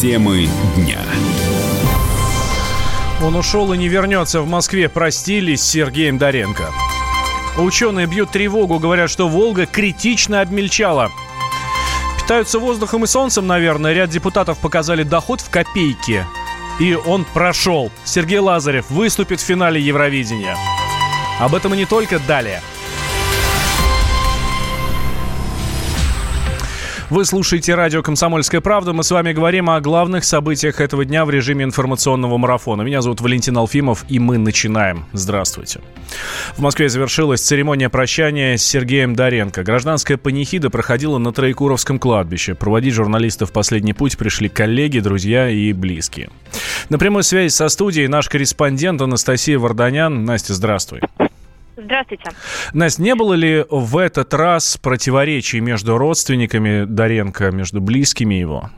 Темы дня. Он ушел и не вернется. В Москве простились с Сергеем Доренко. Ученые бьют тревогу, говорят, что Волга критично обмельчала. Питаются воздухом и солнцем, наверное. Ряд депутатов показали доход в копейки. И он прошел. Сергей Лазарев выступит в финале Евровидения. Об этом и не только далее – Вы слушаете радио «Комсомольская правда». Мы с вами говорим о главных событиях этого дня в режиме информационного марафона. Меня зовут Валентин Алфимов, и мы начинаем. Здравствуйте. В Москве завершилась церемония прощания с Сергеем Доренко. Гражданская панихида проходила на Троекуровском кладбище. Проводить журналистов в последний путь пришли коллеги, друзья и близкие. На прямой связи со студией наш корреспондент Анастасия Варданян. Настя, здравствуй. Здравствуйте. Настя, не было ли в этот раз противоречий между родственниками Доренко, между близкими его?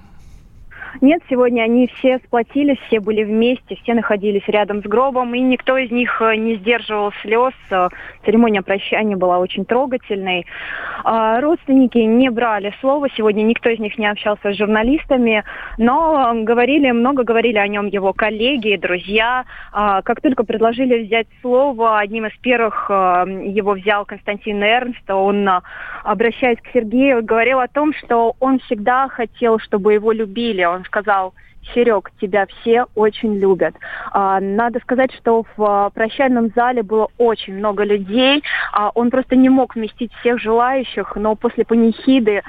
Нет, сегодня они все сплотились, все были вместе, все находились рядом с гробом, и никто из них э, не сдерживал слез. Э, церемония прощания была очень трогательной. А, родственники не брали слова, сегодня никто из них не общался с журналистами, но говорили, много говорили о нем его коллеги, друзья. А, как только предложили взять слово, одним из первых э, его взял Константин Эрнст. Он, обращаясь к Сергею, говорил о том, что он всегда хотел, чтобы его любили. Он сказал, Серег, тебя все очень любят. А, надо сказать, что в а, прощальном зале было очень много людей. А, он просто не мог вместить всех желающих, но после панихиды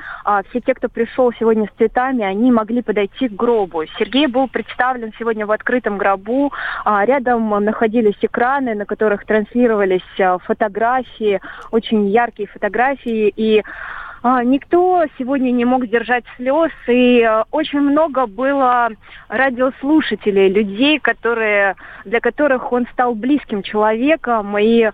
все те, кто пришел сегодня с цветами, они могли подойти к гробу. Сергей был представлен сегодня в открытом гробу. Рядом находились экраны, на которых транслировались фотографии, очень яркие фотографии. И никто сегодня не мог держать слез, и э, очень много было радиослушателей, людей, которые, для которых он стал близким человеком, и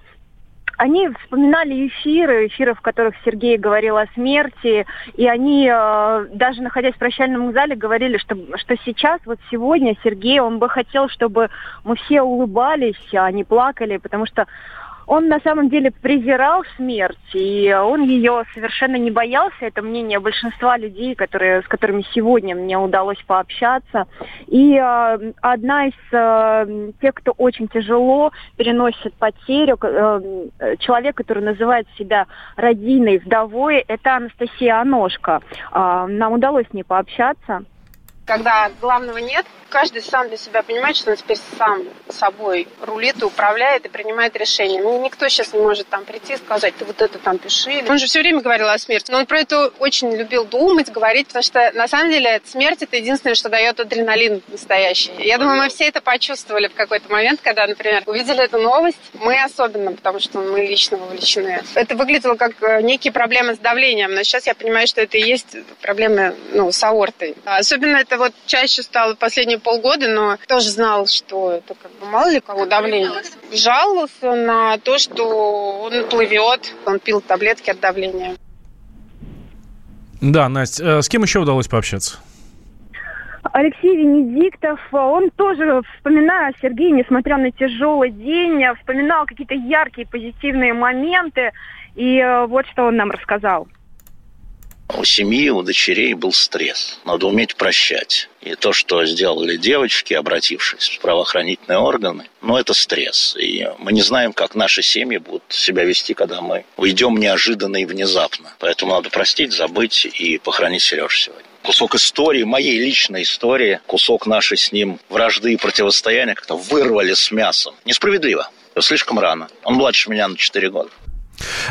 они вспоминали эфиры, эфиры, в которых Сергей говорил о смерти, и они, э, даже находясь в прощальном зале, говорили, что, что сейчас, вот сегодня Сергей, он бы хотел, чтобы мы все улыбались, а не плакали, потому что он на самом деле презирал смерть, и он ее совершенно не боялся. Это мнение большинства людей, которые, с которыми сегодня мне удалось пообщаться. И э, одна из э, тех, кто очень тяжело переносит потерю, э, человек, который называет себя родиной, вдовой, это Анастасия Аношка. Э, нам удалось с ней пообщаться. Когда главного нет, каждый сам для себя понимает, что он теперь сам собой рулит и управляет и принимает решения. Ну, никто сейчас не может там прийти и сказать, ты вот это там пиши. Он же все время говорил о смерти, но он про это очень любил думать, говорить, потому что на самом деле смерть это единственное, что дает адреналин настоящий. Я думаю, мы все это почувствовали в какой-то момент, когда, например, увидели эту новость. Мы особенно, потому что мы лично вовлечены. Это выглядело как э, некие проблемы с давлением, но сейчас я понимаю, что это и есть проблемы ну, с аортой. Особенно это вот чаще стало последние полгода, но тоже знал, что это как бы мало ли кого давление. Жаловался на то, что он плывет, он пил таблетки от давления. Да, Настя, э, с кем еще удалось пообщаться? Алексей Венедиктов, он тоже, вспоминая Сергея, несмотря на тяжелый день, вспоминал какие-то яркие позитивные моменты. И э, вот что он нам рассказал. У семьи, у дочерей был стресс. Надо уметь прощать. И то, что сделали девочки, обратившись в правоохранительные органы, ну, это стресс. И мы не знаем, как наши семьи будут себя вести, когда мы уйдем неожиданно и внезапно. Поэтому надо простить, забыть и похоронить Сережу сегодня кусок истории, моей личной истории, кусок нашей с ним вражды и противостояния как-то вырвали с мясом. Несправедливо. Слишком рано. Он младше меня на 4 года.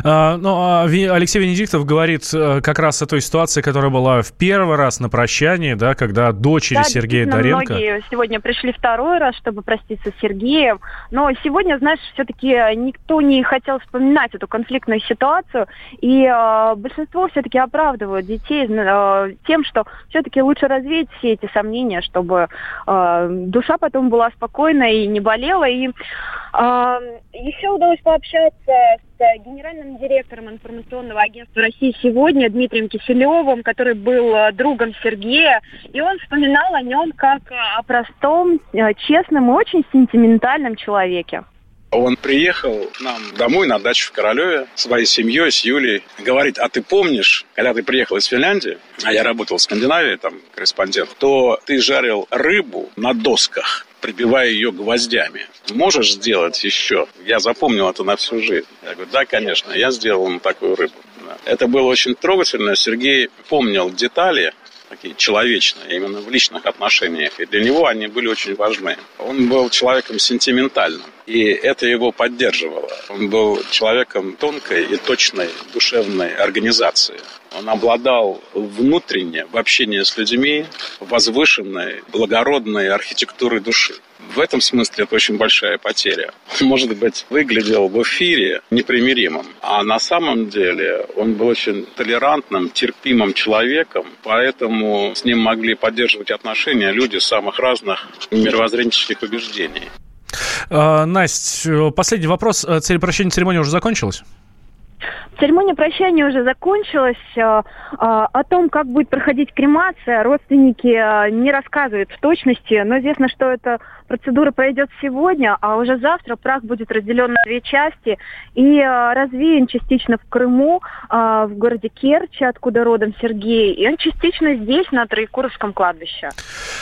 А, ну, а Алексей Венедиктов говорит э, как раз о той ситуации, которая была в первый раз на прощании, да, когда дочери да, Сергея Доренко... многие сегодня пришли второй раз, чтобы проститься с Сергеем, но сегодня, знаешь, все-таки никто не хотел вспоминать эту конфликтную ситуацию, и э, большинство все-таки оправдывают детей э, тем, что все-таки лучше развеять все эти сомнения, чтобы э, душа потом была спокойна и не болела, и э, еще удалось пообщаться с генеральным директором информационного агентства России сегодня Дмитрием Киселевым, который был э, другом Сергея, и он вспоминал о нем как о простом, э, честном и очень сентиментальном человеке. Он приехал к нам домой на дачу в Королеве своей семьей, с Юлей. Говорит, а ты помнишь, когда ты приехал из Финляндии, а я работал в Скандинавии, там, корреспондент, то ты жарил рыбу на досках прибивая ее гвоздями. Можешь сделать еще? Я запомнил это на всю жизнь. Я говорю, да, конечно, я сделал ему такую рыбу. Это было очень трогательно. Сергей помнил детали, такие человечные, именно в личных отношениях. И для него они были очень важны. Он был человеком сентиментальным, и это его поддерживало. Он был человеком тонкой и точной душевной организации. Он обладал внутренне в общении с людьми возвышенной, благородной архитектурой души. В этом смысле это очень большая потеря. Может быть, выглядел в эфире непримиримым, а на самом деле он был очень толерантным, терпимым человеком, поэтому с ним могли поддерживать отношения люди самых разных мировоззренческих убеждений. А, Настя, последний вопрос. Цель прощения церемонии уже закончилась? Церемония прощания уже закончилась. Э, э, о том, как будет проходить кремация, родственники э, не рассказывают в точности, но известно, что эта процедура пройдет сегодня, а уже завтра прах будет разделен на две части и развеян частично в Крыму, в городе Керчи, откуда родом Сергей, и он частично здесь, на Троекуровском кладбище.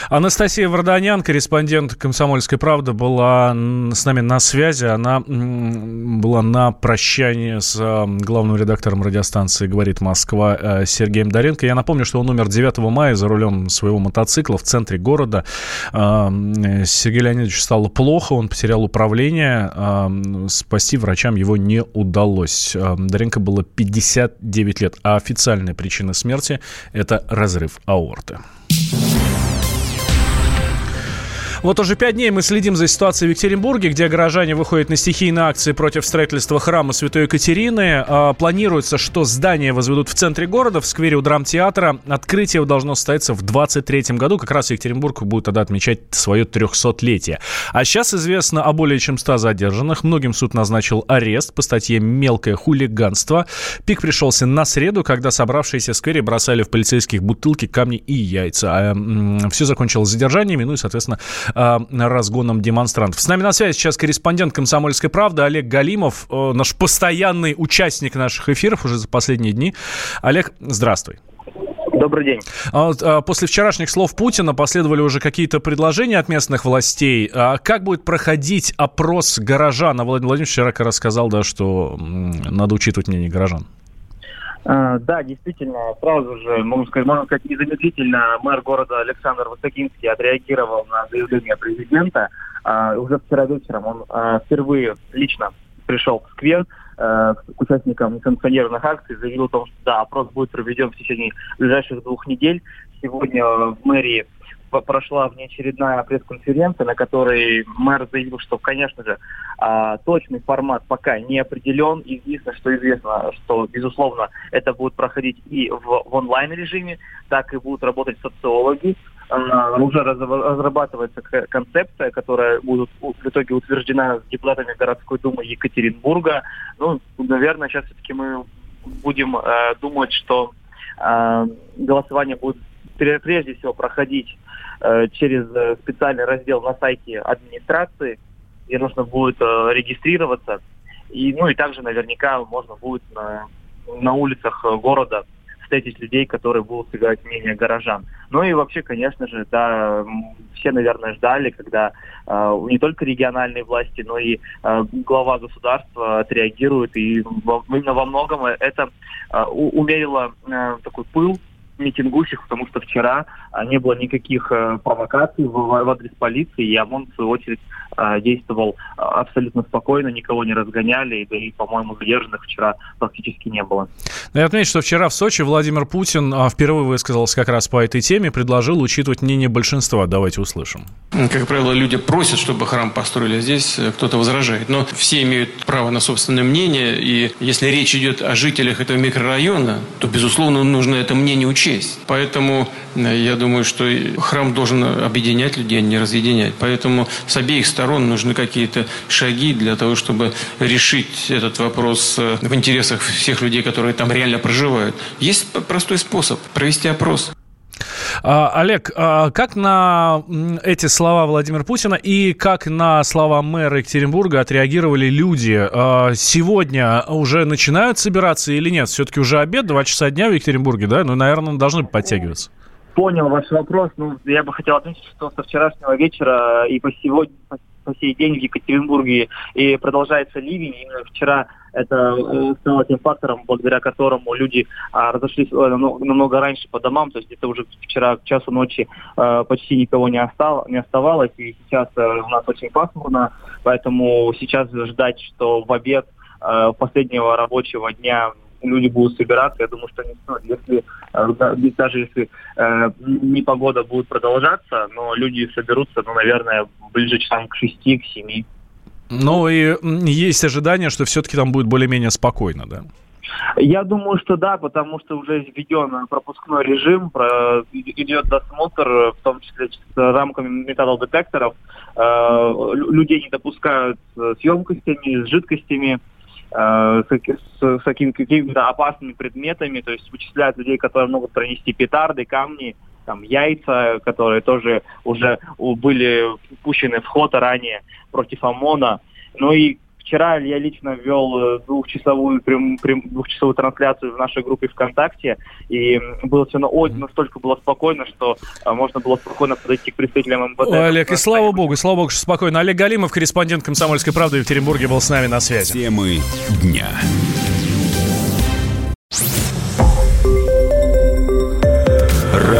Анастасия Варданян, корреспондент «Комсомольской правды», была с нами на связи. Она была на прощании с главным главным редактором радиостанции «Говорит Москва» э, Сергеем Доренко. Я напомню, что он умер 9 мая за рулем своего мотоцикла в центре города. Э, Сергею Леонидовичу стало плохо, он потерял управление. Э, спасти врачам его не удалось. Доренко было 59 лет, а официальная причина смерти – это разрыв аорты. Вот уже пять дней мы следим за ситуацией в Екатеринбурге, где горожане выходят на стихийные акции против строительства храма Святой Екатерины. А, планируется, что здание возведут в центре города, в сквере у драмтеатра. Открытие должно состояться в 23 году. Как раз Екатеринбург будет тогда отмечать свое 300-летие. А сейчас известно о более чем 100 задержанных. Многим суд назначил арест по статье «Мелкое хулиганство». Пик пришелся на среду, когда собравшиеся в сквере бросали в полицейских бутылки, камни и яйца. А, все закончилось задержаниями, ну и, соответственно, разгоном демонстрантов. С нами на связи сейчас корреспондент «Комсомольской правды» Олег Галимов, э, наш постоянный участник наших эфиров уже за последние дни. Олег, здравствуй. Добрый день. А, а, после вчерашних слов Путина последовали уже какие-то предложения от местных властей. А как будет проходить опрос горожан? А Владимир Владимирович вчера как раз сказал, да, что надо учитывать мнение горожан. А, да, действительно, сразу же, можно сказать, можно сказать, незамедлительно мэр города Александр Высокинский отреагировал на заявление президента. А, уже вчера вечером он а, впервые лично пришел в сквер к участникам несанкционированных акций, заявил о том, что да, опрос будет проведен в течение ближайших двух недель. Сегодня в мэрии прошла внеочередная пресс-конференция, на которой мэр заявил, что, конечно же, а, точный формат пока не определен. Единственное, что известно, что, безусловно, это будет проходить и в, в онлайн-режиме, так и будут работать социологи. Уже разрабатывается концепция, которая будет в итоге утверждена депутатами городской думы Екатеринбурга. Ну, наверное, сейчас все-таки мы будем э, думать, что э, голосование будет прежде всего проходить через э, специальный раздел на сайте администрации, где нужно будет э, регистрироваться. И, ну и также наверняка можно будет на, на улицах города встретить людей, которые будут собирать мнение горожан. Ну и вообще, конечно же, да, все, наверное, ждали, когда э, не только региональные власти, но и э, глава государства отреагирует. И во, именно во многом это э, умерило э, такой пыл митингующих, потому что вчера а, не было никаких э, провокаций в, в адрес полиции, и ОМОН, в свою очередь, э, действовал э, абсолютно спокойно, никого не разгоняли, и, да и, по-моему, задержанных вчера практически не было. Но я отмечу, что вчера в Сочи Владимир Путин а, впервые высказался как раз по этой теме, предложил учитывать мнение большинства. Давайте услышим. Как правило, люди просят, чтобы храм построили, а здесь кто-то возражает. Но все имеют право на собственное мнение, и если речь идет о жителях этого микрорайона, то, безусловно, нужно это мнение учить учесть. Поэтому э, я думаю, что храм должен объединять людей, а не разъединять. Поэтому с обеих сторон нужны какие-то шаги для того, чтобы решить этот вопрос э, в интересах всех людей, которые там реально проживают. Есть простой способ – провести опрос. А, Олег, а как на эти слова Владимира Путина и как на слова мэра Екатеринбурга отреагировали люди? А, сегодня уже начинают собираться или нет? Все-таки уже обед, два часа дня в Екатеринбурге, да? Ну, наверное, должны подтягиваться. Понял ваш вопрос. Ну, я бы хотел отметить, что со вчерашнего вечера и по сегодня, по сей день в Екатеринбурге и продолжается ливень. Именно вчера это э, стало тем фактором, благодаря которому люди а, разошлись э, намного раньше по домам, то есть это уже вчера к часу ночи а, почти никого не, остал, не оставалось, и сейчас у нас очень пасмурно, поэтому сейчас ждать, что в обед последнего рабочего дня люди будут собираться, я думаю, что не стоит. Если, э, даже если э, непогода будет продолжаться, но люди соберутся, ну, наверное, ближе часам к шести, к семи. Ну и есть ожидание, что все-таки там будет более-менее спокойно, да? Я думаю, что да, потому что уже введен пропускной режим, идет досмотр, в том числе с рамками металлодетекторов. Э, людей не допускают с емкостями, с жидкостями. Э, с, с какими-то опасными предметами, то есть вычисляют людей, которые могут пронести петарды, камни, там яйца, которые тоже уже были пущены в ход ранее против ОМОНа. Ну и Вчера я лично вел э, двухчасовую, прям, прям, двухчасовую трансляцию в нашей группе ВКонтакте, и было все на, о, настолько было спокойно, что а, можно было спокойно подойти к представителям МВД. Ой, Олег, и слава богу, слава богу, что спокойно. Олег Галимов, корреспондент «Комсомольской правды» в Екатеринбурге, был с нами на связи. Темы дня.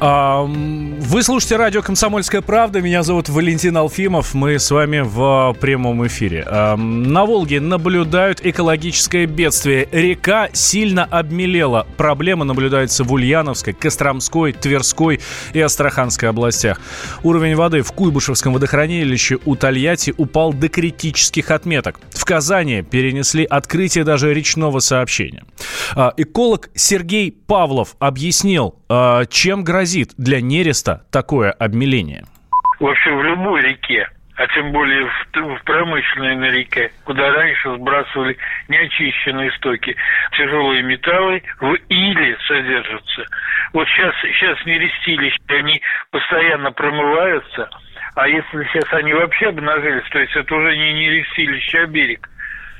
Um, Вы слушаете радио «Комсомольская правда». Меня зовут Валентин Алфимов. Мы с вами в прямом эфире. На Волге наблюдают экологическое бедствие. Река сильно обмелела. Проблема наблюдается в Ульяновской, Костромской, Тверской и Астраханской областях. Уровень воды в Куйбышевском водохранилище у Тольятти упал до критических отметок. В Казани перенесли открытие даже речного сообщения. А, эколог Сергей Павлов объяснил, а, чем грозит для нереста такое обмеление. Вообще в любой реке а тем более в, в промышленной на реке, куда раньше сбрасывали неочищенные стоки. Тяжелые металлы в иле содержатся. Вот сейчас, сейчас нерестилища, они постоянно промываются, а если сейчас они вообще обнажились, то есть это уже не нерестилище, а берег,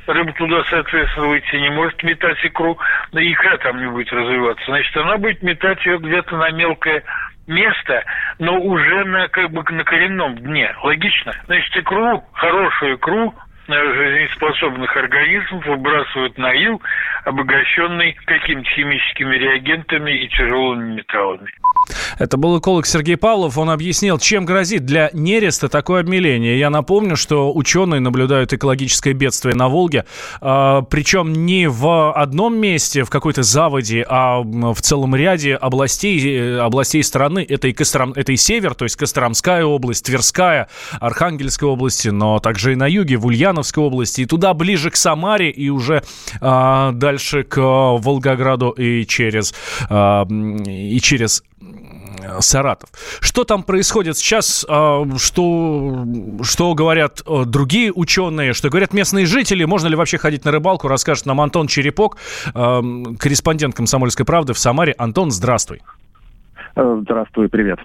рыба туда, соответственно, выйти не может метать икру, да икра там не будет развиваться. Значит, она будет метать ее где-то на мелкое место, но уже на как бы на коренном дне. Логично? Значит, икру, хорошую икру жизнеспособных организмов выбрасывают на ил, обогащенный какими-то химическими реагентами и тяжелыми металлами. Это был эколог Сергей Павлов. Он объяснил, чем грозит для нереста такое обмеление. Я напомню, что ученые наблюдают экологическое бедствие на Волге, э, причем не в одном месте, в какой-то заводе, а в целом ряде областей, э, областей страны. Это и, Костром, это и север, то есть Костромская область, Тверская, Архангельская области, но также и на юге, в Ульяновской области, и туда ближе к Самаре, и уже э, дальше к Волгограду и через, э, и через Саратов. Что там происходит сейчас? А, что, что говорят э, другие ученые? Что говорят местные жители? Можно ли вообще ходить на рыбалку? Расскажет нам Антон Черепок, э, корреспондент «Комсомольской правды» в Самаре. Антон, здравствуй. Э, здравствуй, привет.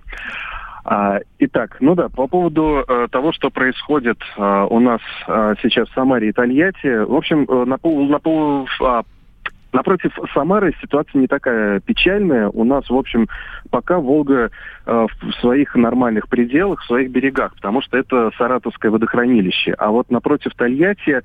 А, итак, ну да, по поводу э, того, что происходит э, у нас э, сейчас в Самаре и Тольятти, в общем, э, на, пол, на, пол, а, Напротив Самары ситуация не такая печальная. У нас, в общем, пока Волга э, в своих нормальных пределах, в своих берегах, потому что это Саратовское водохранилище. А вот напротив Тольятти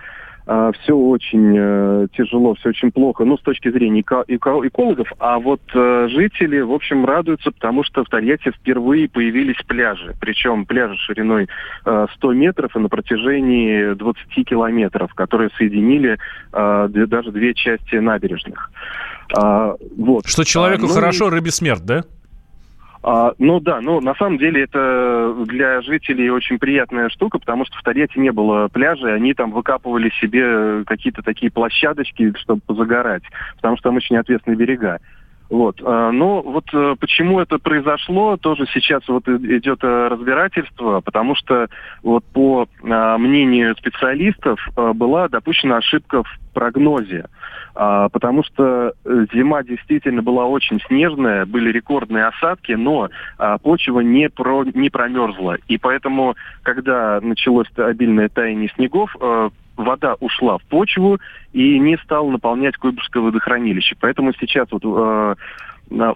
все очень э, тяжело, все очень плохо, ну, с точки зрения эко- эко- экологов, а вот э, жители, в общем, радуются, потому что в Тольятти впервые появились пляжи, причем пляжи шириной э, 100 метров и на протяжении 20 километров, которые соединили э, даже две части набережных. А, вот. Что человеку а, ну, хорошо, рыбе смерть, да? А, ну да, ну на самом деле это для жителей очень приятная штука, потому что в Тольятти не было пляжей, они там выкапывали себе какие-то такие площадочки, чтобы позагорать, потому что там очень ответственные берега. Вот. А, но вот э, почему это произошло, тоже сейчас вот идет э, разбирательство, потому что вот по а, мнению специалистов э, была допущена ошибка в прогнозе. А, потому что зима действительно была очень снежная, были рекордные осадки, но почва не, про, не промерзла. И поэтому, когда началось обильное таяние снегов, вода ушла в почву и не стала наполнять Куйбышевское водохранилище. Поэтому сейчас вот э,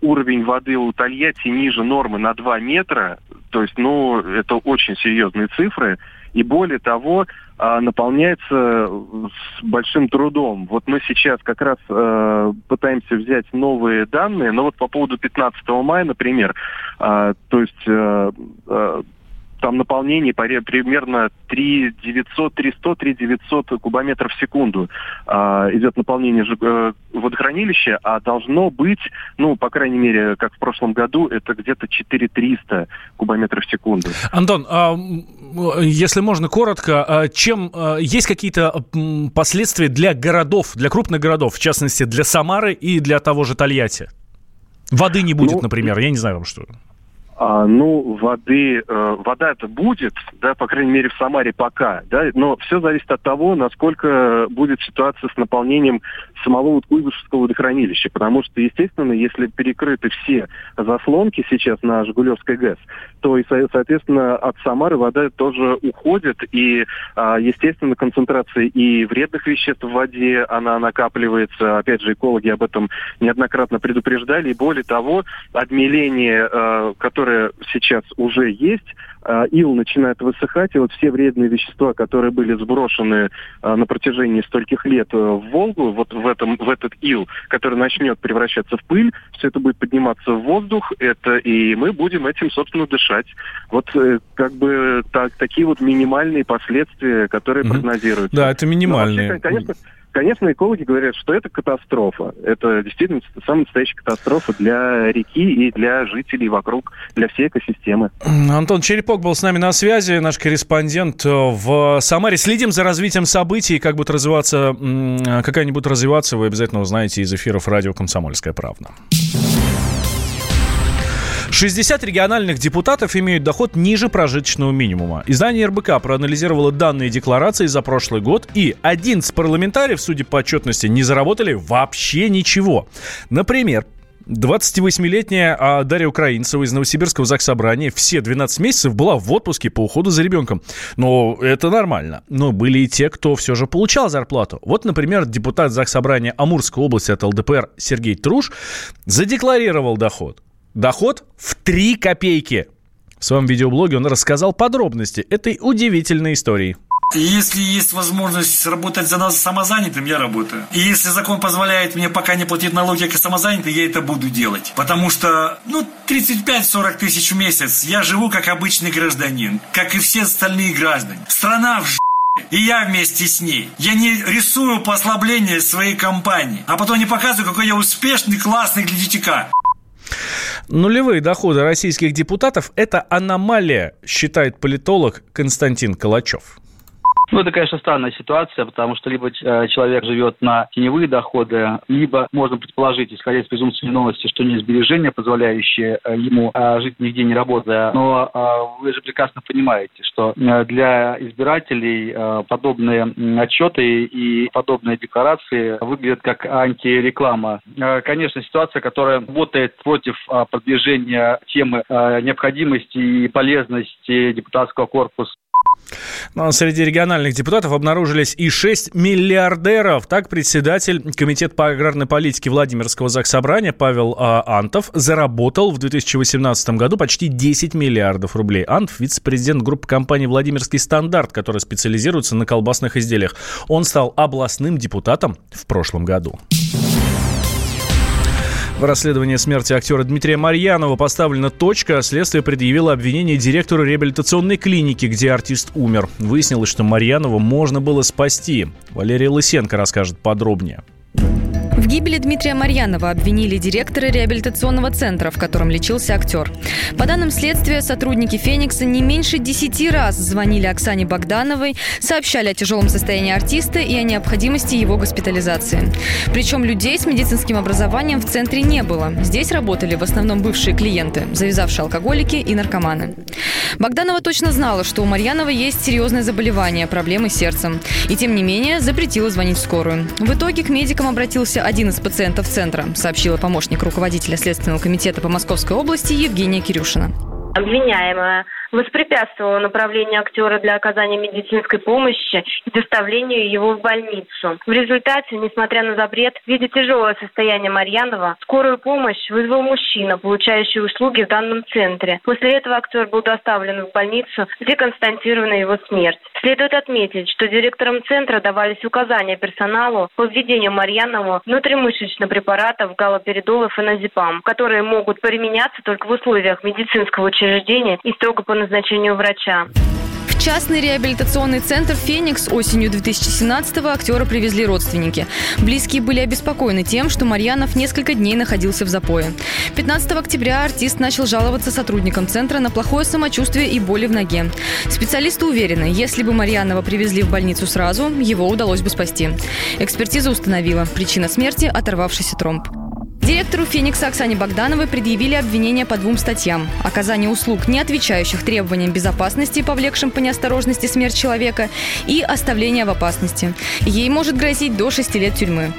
уровень воды у Тольятти ниже нормы на 2 метра, то есть, ну, это очень серьезные цифры. И более того, э, наполняется с большим трудом. Вот мы сейчас как раз э, пытаемся взять новые данные, но вот по поводу 15 мая, например, э, то есть э, э, там наполнение примерно 3 900, 300, 3 900 кубометров в секунду а, идет наполнение э, водохранилища, а должно быть, ну, по крайней мере, как в прошлом году, это где-то 4 300 кубометров в секунду. Антон, а, если можно коротко, а, чем а, есть какие-то последствия для городов, для крупных городов, в частности, для Самары и для того же Тольятти? Воды не будет, ну, например, я не знаю вам что. А, ну, воды, э, вода это будет, да, по крайней мере в Самаре пока, да, но все зависит от того, насколько будет ситуация с наполнением самого Куйбышевского водохранилища, потому что, естественно, если перекрыты все заслонки сейчас на Жигулевской ГЭС, то, и, соответственно, от Самары вода тоже уходит, и, а, естественно, концентрация и вредных веществ в воде, она накапливается, опять же, экологи об этом неоднократно предупреждали, и более того, обмеление, э, которое которая сейчас уже есть, а, ил начинает высыхать, и вот все вредные вещества, которые были сброшены а, на протяжении стольких лет э, в Волгу, вот в, этом, в этот ил, который начнет превращаться в пыль, все это будет подниматься в воздух, это и мы будем этим, собственно, дышать. Вот э, как бы так, такие вот минимальные последствия, которые mm-hmm. прогнозируются. Да, это минимальные. вообще, конечно, Конечно, экологи говорят, что это катастрофа. Это действительно самая настоящая катастрофа для реки и для жителей вокруг, для всей экосистемы. Антон Черепок был с нами на связи, наш корреспондент в Самаре. Следим за развитием событий, как будет развиваться, какая-нибудь развиваться, вы обязательно узнаете из эфиров радио «Комсомольская правда». 60 региональных депутатов имеют доход ниже прожиточного минимума. Издание РБК проанализировало данные декларации за прошлый год, и 11 парламентариев, судя по отчетности, не заработали вообще ничего. Например, 28-летняя а, Дарья Украинцева из Новосибирского заксобрания все 12 месяцев была в отпуске по уходу за ребенком. Но это нормально. Но были и те, кто все же получал зарплату. Вот, например, депутат заксобрания Амурской области от ЛДПР Сергей Труш задекларировал доход Доход в 3 копейки. В своем видеоблоге он рассказал подробности этой удивительной истории. Если есть возможность работать за нас самозанятым, я работаю. И если закон позволяет мне пока не платить налоги как самозанятый, я это буду делать. Потому что, ну, 35-40 тысяч в месяц я живу как обычный гражданин, как и все остальные граждане. Страна в и я вместе с ней. Я не рисую послабление своей компании, а потом не показываю, какой я успешный, классный для детика. Нулевые доходы российских депутатов – это аномалия, считает политолог Константин Калачев. Ну, это, конечно, странная ситуация, потому что либо э, человек живет на теневые доходы, либо можно предположить, исходя из презумпции новости, что не сбережения, позволяющие э, ему э, жить нигде не работая. Но вы же прекрасно понимаете, что для избирателей подобные отчеты и подобные декларации выглядят как антиреклама. Конечно, ситуация, которая работает против продвижения темы необходимости и полезности депутатского корпуса среди региональных депутатов обнаружились и 6 миллиардеров. Так председатель Комитета по аграрной политике Владимирского Заксобрания Павел а, Антов заработал в 2018 году почти 10 миллиардов рублей. Антов – вице-президент группы компании «Владимирский стандарт», которая специализируется на колбасных изделиях. Он стал областным депутатом в прошлом году. В расследовании смерти актера Дмитрия Марьянова поставлена точка. Следствие предъявило обвинение директору реабилитационной клиники, где артист умер. Выяснилось, что Марьянова можно было спасти. Валерия Лысенко расскажет подробнее. В гибели Дмитрия Марьянова обвинили директора реабилитационного центра, в котором лечился актер. По данным следствия, сотрудники «Феникса» не меньше десяти раз звонили Оксане Богдановой, сообщали о тяжелом состоянии артиста и о необходимости его госпитализации. Причем людей с медицинским образованием в центре не было. Здесь работали в основном бывшие клиенты, завязавшие алкоголики и наркоманы. Богданова точно знала, что у Марьянова есть серьезное заболевание, проблемы с сердцем. И тем не менее запретила звонить в скорую. В итоге к медикам обратился один из пациентов центра, сообщила помощник руководителя Следственного комитета по Московской области Евгения Кирюшина. Обвиняемая воспрепятствовала направлению актера для оказания медицинской помощи и доставлению его в больницу. В результате, несмотря на запрет, видя тяжелое состояние Марьянова, скорую помощь вызвал мужчина, получающий услуги в данном центре. После этого актер был доставлен в больницу, где констатирована его смерть. Следует отметить, что директорам центра давались указания персоналу по введению Марьянову внутримышечных препаратов галоперидол и феназепам, которые могут применяться только в условиях медицинского учреждения и строго по назначению врача. В частный реабилитационный центр «Феникс» осенью 2017-го актера привезли родственники. Близкие были обеспокоены тем, что Марьянов несколько дней находился в запое. 15 октября артист начал жаловаться сотрудникам центра на плохое самочувствие и боли в ноге. Специалисты уверены, если бы Марьянова привезли в больницу сразу, его удалось бы спасти. Экспертиза установила причина смерти – оторвавшийся тромб. Директору «Феникса» Оксане Богдановой предъявили обвинения по двум статьям. Оказание услуг, не отвечающих требованиям безопасности, повлекшим по неосторожности смерть человека, и оставление в опасности. Ей может грозить до 6 лет тюрьмы.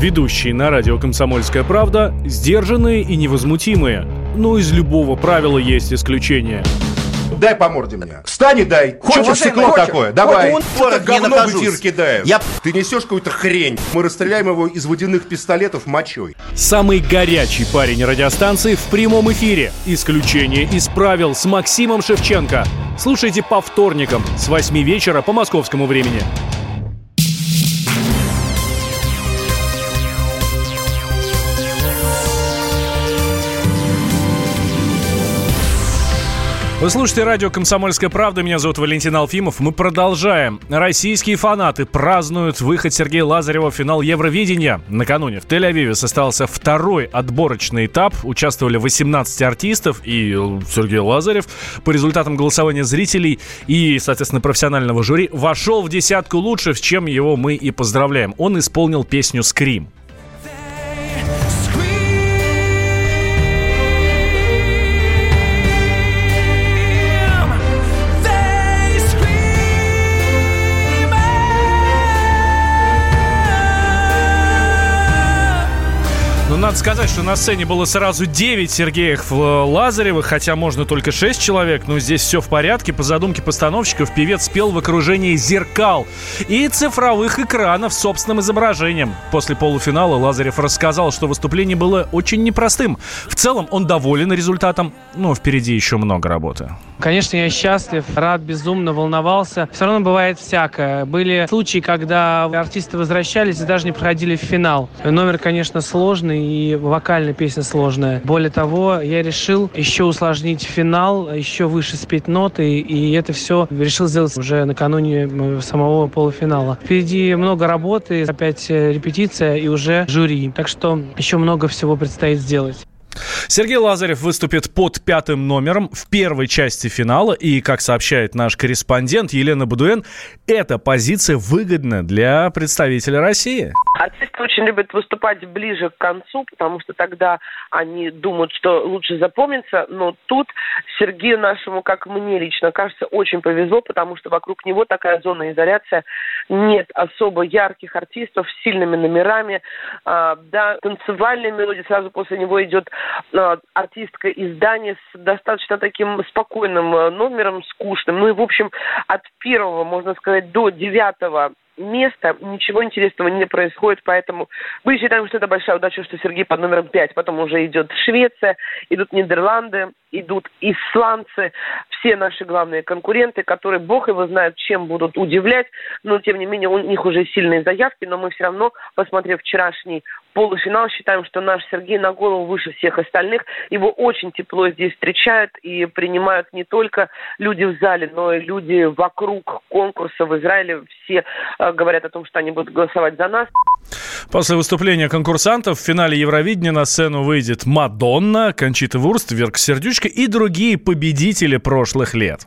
Ведущие на радио «Комсомольская правда» сдержанные и невозмутимые. Но из любого правила есть исключение – дай по морде мне. Встань и дай. Хочешь стекло хочешь? такое? Давай. Он это говно в эфир кидает. Я... Ты несешь какую-то хрень. Мы расстреляем его из водяных пистолетов мочой. Самый горячий парень радиостанции в прямом эфире. Исключение из правил с Максимом Шевченко. Слушайте по вторникам с 8 вечера по московскому времени. Вы слушаете радио «Комсомольская правда». Меня зовут Валентин Алфимов. Мы продолжаем. Российские фанаты празднуют выход Сергея Лазарева в финал Евровидения. Накануне в Тель-Авиве состоялся второй отборочный этап. Участвовали 18 артистов и Сергей Лазарев. По результатам голосования зрителей и, соответственно, профессионального жюри вошел в десятку лучших, с чем его мы и поздравляем. Он исполнил песню «Скрим». Надо сказать, что на сцене было сразу 9 Сергеев э, Лазаревых, хотя можно только 6 человек, но здесь все в порядке. По задумке постановщиков певец спел в окружении зеркал и цифровых экранов с собственным изображением. После полуфинала Лазарев рассказал, что выступление было очень непростым. В целом он доволен результатом, но впереди еще много работы. Конечно, я счастлив, рад, безумно волновался. Все равно бывает всякое. Были случаи, когда артисты возвращались и даже не проходили в финал. Номер, конечно, сложный, и вокальная песня сложная. Более того, я решил еще усложнить финал, еще выше спеть ноты, и это все решил сделать уже накануне самого полуфинала. Впереди много работы, опять э, репетиция и уже жюри. Так что еще много всего предстоит сделать. Сергей Лазарев выступит под пятым номером в первой части финала. И, как сообщает наш корреспондент Елена Будуэн, эта позиция выгодна для представителя России. Артисты очень любят выступать ближе к концу, потому что тогда они думают, что лучше запомнится. Но тут Сергею нашему, как мне лично кажется, очень повезло, потому что вокруг него такая зона изоляция. Нет особо ярких артистов с сильными номерами. А, да, танцевальная мелодия. Сразу после него идет а, артистка из Дании с достаточно таким спокойным а, номером, скучным. Ну и, в общем, от первого, можно сказать, до девятого места ничего интересного не происходит, поэтому мы считаем, что это большая удача, что Сергей под номером пять, потом уже идет Швеция, идут Нидерланды, идут исландцы, все наши главные конкуренты, которые, бог его знает, чем будут удивлять, но тем не менее у них уже сильные заявки, но мы все равно, посмотрев вчерашний полуфинал, считаем, что наш Сергей на голову выше всех остальных. Его очень тепло здесь встречают и принимают не только люди в зале, но и люди вокруг конкурса в Израиле. Все э, говорят о том, что они будут голосовать за нас. После выступления конкурсантов в финале Евровидения на сцену выйдет Мадонна, Кончита Вурст, Верк Сердючка и другие победители прошлых лет.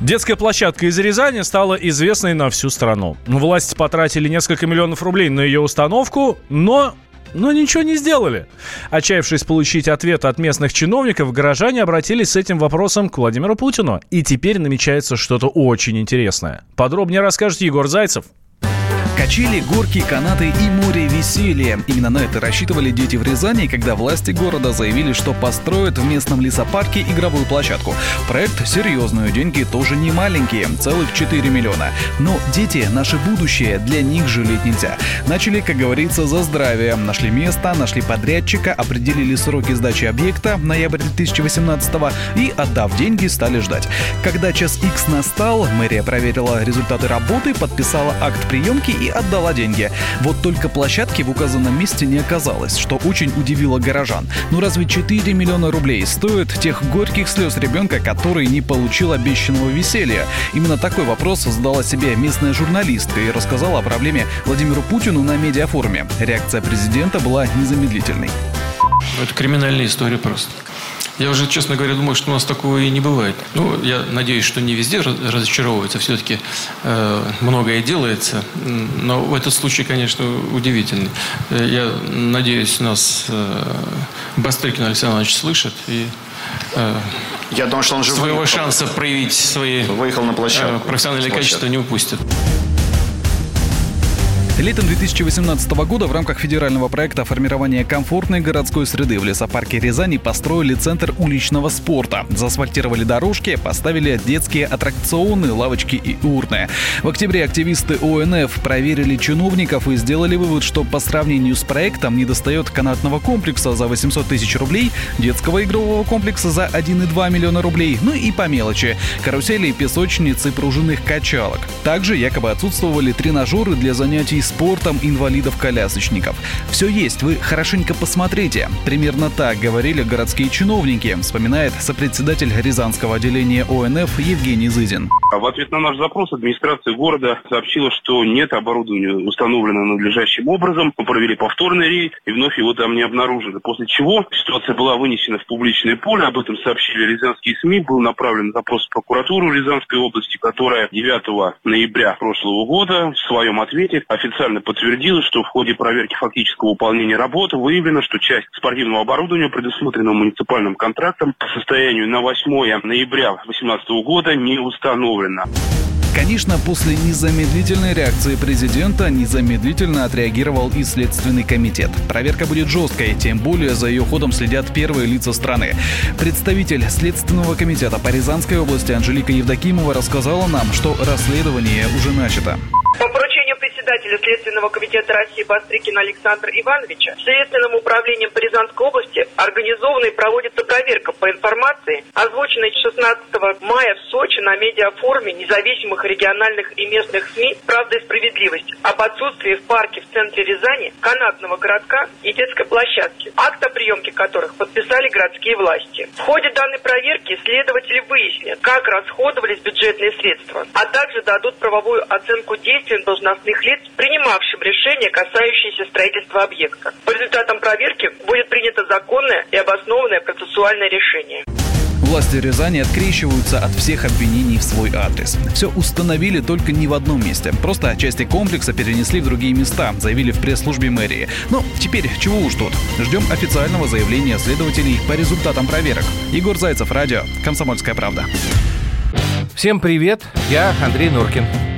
Детская площадка из Рязани стала известной на всю страну. Власти потратили несколько миллионов рублей на ее установку, но но ничего не сделали. Отчаявшись получить ответ от местных чиновников, горожане обратились с этим вопросом к Владимиру Путину. И теперь намечается что-то очень интересное. Подробнее расскажет Егор Зайцев. Качели, горки, канаты и море веселья. Именно на это рассчитывали дети в Рязани, когда власти города заявили, что построят в местном лесопарке игровую площадку. Проект серьезный, деньги тоже не маленькие, целых 4 миллиона. Но дети — наше будущее, для них жалеть нельзя. Начали, как говорится, за здравие. Нашли место, нашли подрядчика, определили сроки сдачи объекта, ноябрь 2018 и, отдав деньги, стали ждать. Когда час X настал, мэрия проверила результаты работы, подписала акт приемки и отдала деньги. Вот только площадки в указанном месте не оказалось, что очень удивило горожан. Ну разве 4 миллиона рублей стоят тех горьких слез ребенка, который не получил обещанного веселья? Именно такой вопрос задала себе местная журналистка и рассказала о проблеме Владимиру Путину на медиафоруме. Реакция президента была незамедлительной. Это криминальная история просто. Я уже, честно говоря, думаю, что у нас такого и не бывает. Ну, я надеюсь, что не везде разочаровывается. Все-таки э, многое делается. Но в этот случай, конечно, удивительный. Э, я надеюсь, нас э, Бастрыкин Александр Иванович слышит и э, я думаю, что он же своего выехал, шанса проявить свои выехал на площадку, э, профессиональные качества не упустит. Летом 2018 года в рамках федерального проекта формирования комфортной городской среды в лесопарке Рязани построили центр уличного спорта. Заасфальтировали дорожки, поставили детские аттракционы, лавочки и урны. В октябре активисты ОНФ проверили чиновников и сделали вывод, что по сравнению с проектом недостает канатного комплекса за 800 тысяч рублей, детского игрового комплекса за 1,2 миллиона рублей, ну и по мелочи – карусели, песочницы, пружинных качалок. Также якобы отсутствовали тренажеры для занятий спортом инвалидов-колясочников. Все есть, вы хорошенько посмотрите. Примерно так говорили городские чиновники, вспоминает сопредседатель Рязанского отделения ОНФ Евгений Зызин. В ответ на наш запрос администрация города сообщила, что нет оборудования установлено надлежащим образом. Мы провели повторный рейд и вновь его там не обнаружили. После чего ситуация была вынесена в публичное поле. Об этом сообщили рязанские СМИ. Был направлен запрос в прокуратуру Рязанской области, которая 9 ноября прошлого года в своем ответе официально официально подтвердила, что в ходе проверки фактического выполнения работы выявлено, что часть спортивного оборудования, предусмотренного муниципальным контрактом, по состоянию на 8 ноября 2018 года не установлена. Конечно, после незамедлительной реакции президента незамедлительно отреагировал и Следственный комитет. Проверка будет жесткой, тем более за ее ходом следят первые лица страны. Представитель Следственного комитета по Рязанской области Анжелика Евдокимова рассказала нам, что расследование уже начато. По председателя Следственного комитета России Бастрыкина Александра Ивановича Следственным управлением по Рязанской области организована и проводится проверка по информации, озвученной 16 мая в Сочи на медиафоруме независимых региональных и местных СМИ «Правда и справедливость» об отсутствии в парке в центре Рязани канатного городка и детской площадки, акт о приемке которых подписали городские власти. В ходе данной проверки следователи выяснят, как расходовались бюджетные средства, а также дадут правовую оценку действий должностных лиц лиц, принимавшим решения, касающиеся строительства объекта. По результатам проверки будет принято законное и обоснованное процессуальное решение. Власти Рязани открещиваются от всех обвинений в свой адрес. Все установили только не в одном месте. Просто части комплекса перенесли в другие места, заявили в пресс-службе мэрии. Но теперь чего уж тут. Ждем официального заявления следователей по результатам проверок. Егор Зайцев, радио «Комсомольская правда». Всем привет, я Андрей Нуркин.